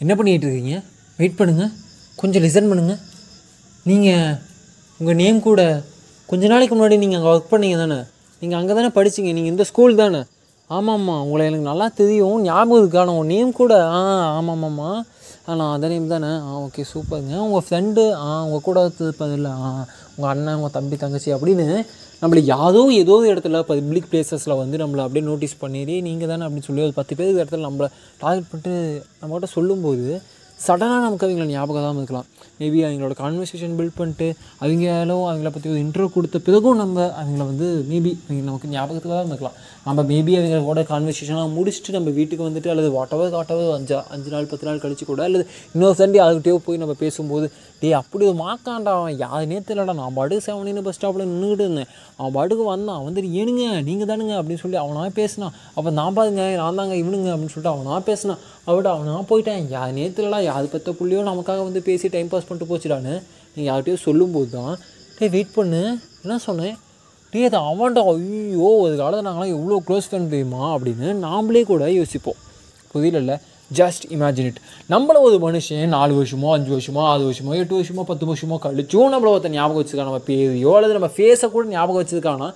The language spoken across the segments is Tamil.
என்ன பண்ணிகிட்டு இருக்கீங்க வெயிட் பண்ணுங்கள் கொஞ்சம் லிசன் பண்ணுங்கள் நீங்கள் உங்கள் நேம் கூட கொஞ்ச நாளைக்கு முன்னாடி நீங்கள் அங்கே ஒர்க் பண்ணீங்க தானே? நீங்கள் அங்கே தானே படிச்சிங்க. நீங்கள் இந்த ஸ்கூல் தானே? ஆமாம்மா. உங்களை எனக்கு நல்லா தெரியும். ஞாபகம் இருக்கான உங்கள் நேம் கூட? ஆ ஆமாம்மாம்மா. நான் அதே நேம் தானே? ஆ ஓகே சூப்பருங்க உங்கள் ஃப்ரெண்டு ஆ உங்கள் கூட இருப்பதில்ல ஆ உங்கள் அண்ணன் உங்கள் தம்பி தங்கச்சி அப்படின்னு நம்மளை யாரோ ஏதோ ஒரு இடத்துல பப்ளிக் பிளேசஸில் வந்து நம்மளை அப்படியே நோட்டீஸ் பண்ணிடு நீங்கள் தானே? அப்படின்னு சொல்லி ஒரு பத்து பேருக்கு இடத்துல நம்மளை டார்கெட் பண்ணிட்டு நம்மகிட்ட சொல்லும்போது சடனாக நமக்கு அவங்கள ஞாபகம் தான் இருக்கலாம். மேபி அவங்களோட கான்வர்சேஷன் பில்ட் பண்ணிட்டு அவங்களும் அவங்கள பற்றி ஒரு இன்ட்ரோ கொடுத்த பிறகும் நம்ம அவங்கள வந்து மேபி அவங்க நமக்கு ஞாபகத்துக்கு தான் இருக்கலாம் நம்ம மேபி அவங்களோட கான்வர்சேஷனாக முடிச்சுட்டு நம்ம வீட்டுக்கு வந்துட்டு அல்லது வாட்டவர் காட்டவர் அஞ்சு அஞ்சு நாள் பத்து நாள் கழிச்சு கூட அல்லது இன்னொரு சண்டே அதுக்கிட்டே போய் நம்ம பேசும்போது டேய் அப்படி ஒரு மாக்காண்டா அவன். யாருனே தெரியலடா. நான் பாட்டுக்கு செவனின்னு பஸ் ஸ்டாப்பில் நின்றுக்கிட்டு இருந்தேன். அவன் பாட்டுக்கு வந்தான். வந்துட்டு ஏனுங்க நீங்கள் தானுங்க. அப்படின்னு சொல்லி அவனா பேசினான். அப்போ நான் பாருங்க நான் தாங்க இவனுங்க அப்படின்னு சொல்லிட்டு அவனா பேசினான். அவட்ட அவனா போயிட்டேன். யார் நேற்றுலடா அது பற்ற புள்ளியோ நமக்காக வந்து பேசி டைம் பாஸ் பண்ணிட்டு போச்சுடான்னு நீ யார்கிட்டயோ சொல்லும்போது தான் டேய் வெயிட் பண்ணு. என்ன சொன்னேன்? டே அது அவன்டா. ஐயோ ஒரு காலத்தில் நாங்களாம் எவ்வளோ க்ளோஸ் ஃப்ரெண்ட் தெரியுமா? அப்படின்னு நாமளே கூட யோசிப்போம். புரியல ஜஸ்ட் இமேஜின் இட் நம்மள ஒரு மனுஷன் நாலு வருஷமோ அஞ்சு வருஷமோ ஆறு வருஷமோ எட்டு வருஷமோ பத்து வருஷமோ கழிச்சும் நம்மள ஒருத்தன் ஞாபகம் வச்சுருக்கான். நம்ம பேரையோ அல்லது நம்ம ஃபேஸை கூட ஞாபகம் வச்சுருக்கானா?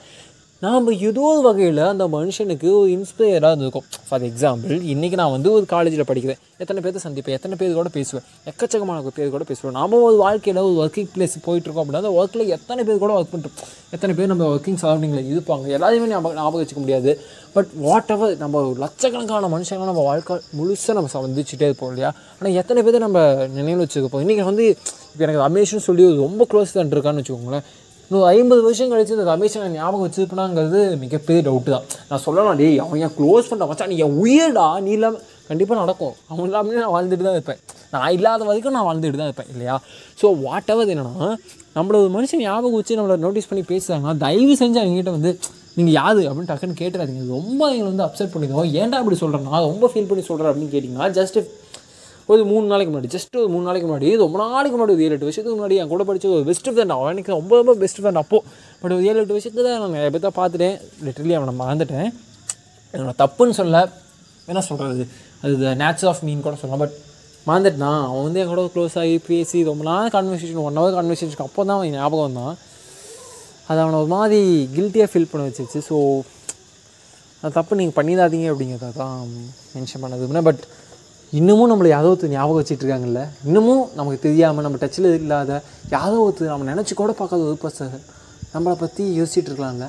நாம் ஏதோ ஒரு வகையில் அந்த மனுஷனுக்கு ஒரு இன்ஸ்பயராக இருந்திருக்கும். ஃபார் எக்ஸாம்பிள் இன்றைக்கி நான் வந்து ஒரு காலேஜில் படிக்கிறேன். எத்தனை பேர்த்த சந்திப்பேன்? எத்தனை பேர் கூட பேசுவேன்? எக்கச்சக்கமான பேர் கூட பேசுவேன். நாம ஒரு வாழ்க்கையில் ஒரு ஒர்க்கிங் பிளேஸ் போயிட்டுருக்கோம் அப்படின்னா அந்த ஒர்க்கில் எத்தனை பேர் கூட ஒர்க் பண்ணிட்டு எத்தனை பேர் நம்ம ஒர்க்கிங் சரௌண்டிங்கில் இருப்பாங்க? எல்லாத்தையுமே ஞாபகம் ஞாபகம் வச்சுக்க முடியாது. பட் வாட் எவர் நம்ம ஒரு லட்சக்கணக்கான மனுஷங்களை நம்ம வாழ்க்கை முழுசாக நம்ம சந்திச்சுட்டே இருப்போம் இல்லையா? ஆனால் எத்தனை பேர் நம்ம நினைவில் வச்சுருப்போம் இன்றைக்கி வந்து இப்போ எனக்கு ரமேஷ்னு சொல்லி ரொம்ப க்ளோஸ் தான் இருக்கான்னு வச்சுக்கோங்களேன். இன்னும் ஐம்பது வருஷம் கழிச்சு இந்த ரமேஷ் நான் ஞாபகம் வச்சுருப்பேனாங்கிறது மிகப்பெரிய டவுட்டு தான். நான் சொல்லலாம் டேய் அவன் என் க்ளோஸ் பண்ண மச்சான் நீ என் உயிர்டா நீ இல்லாமல் கண்டிப்பாக நடக்கும். அவன் இல்லாமல் நான் வாழ்ந்துட்டு தான் இருப்பேன். நான் இல்லாத வரைக்கும் நான் வாழ்ந்துட்டு தான் இருப்பேன் இல்லையா? ஸோ வாட் எவர் என்னென்னா நம்மள ஒரு மனுஷன் ஞாபகம் வச்சு நம்மளை நோட்டீஸ் பண்ணி பேசுகிறாங்கன்னா தயவு செஞ்சு அவங்ககிட்ட வந்து நீங்கள் யாரு? அப்படின்னு டக்குன்னு கேட்டுறாதீங்க. ரொம்ப எங்களை வந்து அப்செட் பண்ணிடுவோம் ஏன்டா இப்படி சொல்கிறேன் நான் ரொம்ப ஃபீல் பண்ணி சொல்கிறேன் அப்படின்னு கேட்டிங்கன்னா ஜஸ்ட் ஒரு மூணு நாளைக்கு முன்னாடி ஜஸ்ட் ஒரு மூணு நாளைக்கு முன்னாடி ரொம்ப நாளைக்கு முன்னாடி ஒரு ஏழு எட்டு வருஷத்துக்கு முன்னாடி என் கூட படித்த ஒரு பெஸ்ட் ஃப்ரெண்ட் அவன் எனக்கு ரொம்ப ரொம்ப பெஸ்ட் ஃப்ரெண்ட் அப்போ. பட் ஒரு ஏழு எட்டு வருஷத்துக்கு தான் நான் நிறைய பேர்த்த பார்த்துட்டேன் லிட்டரலி அவனை மறந்துட்டேன். என்னோட தப்புன்னு சொல்ல என்ன சொல்கிறது அது நேச்சர் ஆஃப் மீன் கூட சொல்லலாம். பட் மறந்துட்டான். அவன் வந்து என் கூட க்ளோஸ் ஆகி பேசி ரொம்ப நாள் கான்வர்சேஷன் ஒன் ஹவர் கான்வர்சேஷனுக்கு அப்போ தான் அவன் ஞாபகம் தான் அது அவனை ஒரு மாதிரி கில்ட்டியாக ஃபீல் பண்ண வச்சிருச்சு. ஸோ அது தப்பு நீங்கள் பண்ணிடாதீங்க அப்படிங்கிறத தான் மென்ஷன் பண்ணது பட் இன்னமும் நம்மளை யாரோ ஒருத்தர் ஞாபகம் வச்சுட்டு இருக்காங்கல்ல இன்னமும் நமக்கு தெரியாமல் நம்ம டச்சில் இல்லாத யாரோ ஒருத்தர் நம்ம நினச்சி கூட பார்க்காத ஒரு பர்சன் நம்மளை பற்றி யோசிச்சுட்டு இருக்கலாம்ல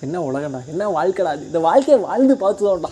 என்ன உலகடா என்ன வாழ்க்கைடா இது? இந்த வாழ்க்கையை வாழ்ந்து பார்த்துதான்டா.